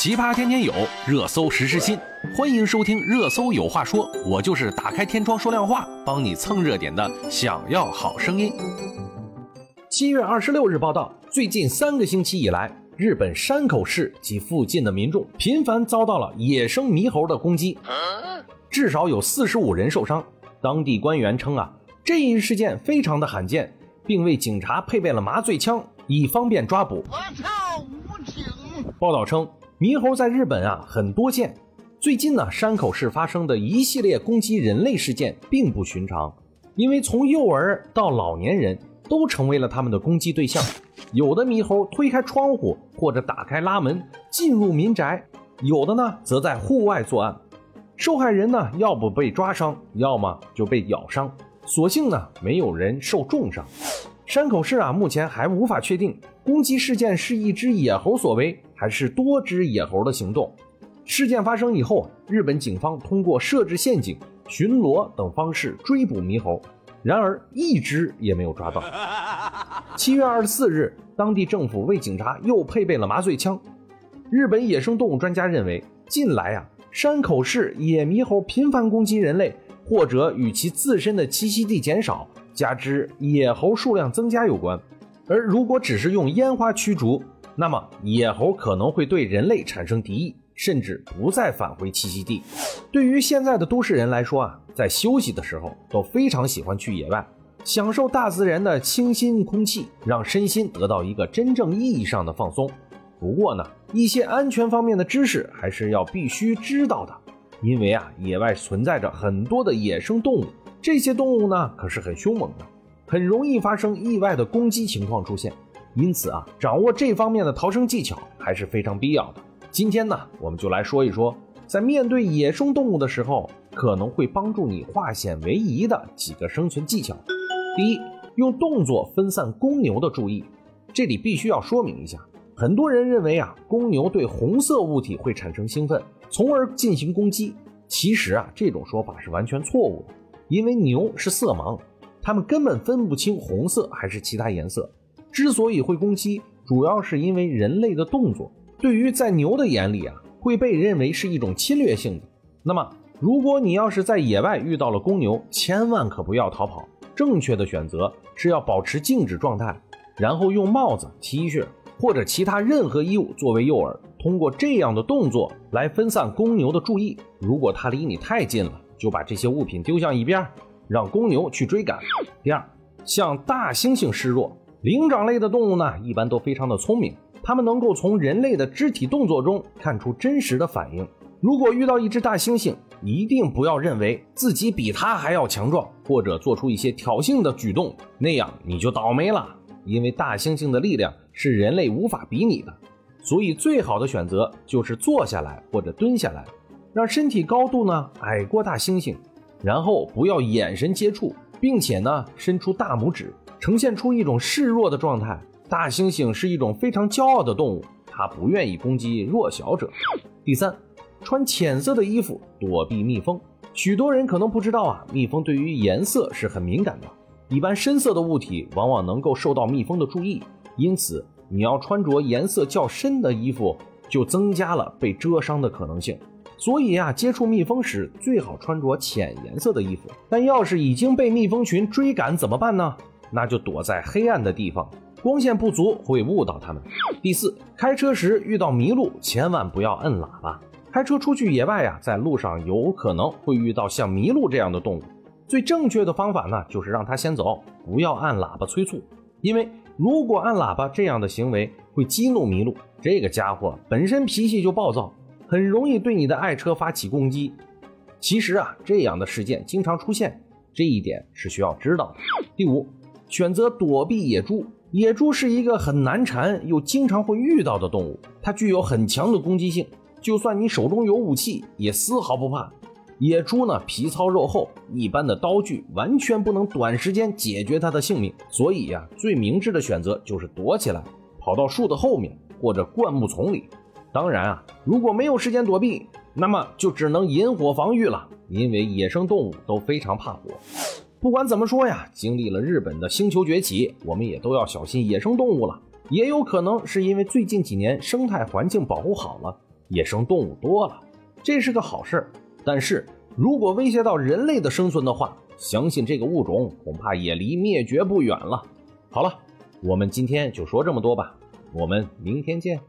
奇葩天天有，热搜时时新。欢迎收听《热搜有话说》，我就是打开天窗说亮话，帮你蹭热点的。想要好声音。七月二十六日报道，最近三个星期以来，日本山口市及附近的民众频繁遭到了野生猕猴的攻击，至少有四十五人受伤。当地官员称啊，这一事件非常的罕见，并为警察配备了麻醉枪，以方便抓捕。我操，武警！报道称。猕猴在日本啊很多见，最近呢山口市发生的一系列攻击人类事件并不寻常，因为从幼儿到老年人都成为了他们的攻击对象。有的猕猴推开窗户或者打开拉门进入民宅，有的呢则在户外作案。受害人呢要不被抓伤，要么就被咬伤，所幸呢没有人受重伤。山口市啊，目前还无法确定攻击事件是一只野猴所为，还是多只野猴的行动。事件发生以后，日本警方通过设置陷阱、巡逻等方式追捕猕猴，然而一只也没有抓到。七月二十四日，当地政府为警察又配备了麻醉枪。日本野生动物专家认为，近来啊，山口市野猕猴频繁攻击人类，或者与其自身的栖息地减少。加之野猴数量增加有关，而如果只是用烟花驱逐，那么野猴可能会对人类产生敌意，甚至不再返回栖息地。对于现在的都市人来说啊，在休息的时候都非常喜欢去野外，享受大自然的清新空气，让身心得到一个真正意义上的放松。不过呢，一些安全方面的知识还是要必须知道的，因为啊，野外存在着很多的野生动物。这些动物呢，可是很凶猛的，很容易发生意外的攻击情况出现。因此啊，掌握这方面的逃生技巧还是非常必要的。今天呢，我们就来说一说，在面对野生动物的时候，可能会帮助你化险为夷的几个生存技巧。第一，用动作分散公牛的注意。这里必须要说明一下，很多人认为啊，公牛对红色物体会产生兴奋，从而进行攻击。其实啊，这种说法是完全错误的。因为牛是色盲，它们根本分不清红色还是其他颜色。之所以会攻击，主要是因为人类的动作，对于在牛的眼里啊，会被认为是一种侵略性的。那么，如果你要是在野外遇到了公牛，千万可不要逃跑。正确的选择是要保持静止状态，然后用帽子、T 恤或者其他任何衣物作为诱饵，通过这样的动作来分散公牛的注意。如果它离你太近了，就把这些物品丢向一边，让公牛去追赶。第二，向大猩猩示弱。灵长类的动物呢，一般都非常的聪明，它们能够从人类的肢体动作中看出真实的反应。如果遇到一只大猩猩，一定不要认为自己比它还要强壮，或者做出一些挑衅的举动，那样你就倒霉了。因为大猩猩的力量是人类无法比拟的，所以最好的选择就是坐下来或者蹲下来。让身体高度呢矮过大猩猩，然后不要眼神接触，并且呢伸出大拇指，呈现出一种示弱的状态。大猩猩是一种非常骄傲的动物，它不愿意攻击弱小者。第三，穿浅色的衣服躲避蜜蜂。许多人可能不知道啊，蜜蜂对于颜色是很敏感的，一般深色的物体往往能够受到蜜蜂的注意，因此你要穿着颜色较深的衣服，就增加了被蛰伤的可能性。所以呀，接触蜜蜂时最好穿着浅颜色的衣服。但要是已经被蜜蜂群追赶怎么办呢？那就躲在黑暗的地方，光线不足会误导它们。第四，开车时遇到麋鹿，千万不要摁喇叭。开车出去野外呀，在路上有可能会遇到像麋鹿这样的动物。最正确的方法呢，就是让它先走，不要按喇叭催促。因为如果按喇叭，这样的行为会激怒麋鹿。这个家伙本身脾气就暴躁。很容易对你的爱车发起攻击。其实啊，这样的事件经常出现，这一点是需要知道的。第五，选择躲避野猪。野猪是一个很难缠又经常会遇到的动物，它具有很强的攻击性，就算你手中有武器，也丝毫不怕。野猪呢，皮糙肉厚，一般的刀具完全不能短时间解决它的性命。所以呀，最明智的选择就是躲起来，跑到树的后面或者灌木丛里。当然啊，如果没有时间躲避，那么就只能引火防御了。因为野生动物都非常怕火。不管怎么说呀，经历了日本的星球崛起，我们也都要小心野生动物了。也有可能是因为最近几年生态环境保护好了，野生动物多了，这是个好事。但是如果威胁到人类的生存的话，相信这个物种恐怕也离灭绝不远了。好了，我们今天就说这么多吧，我们明天见。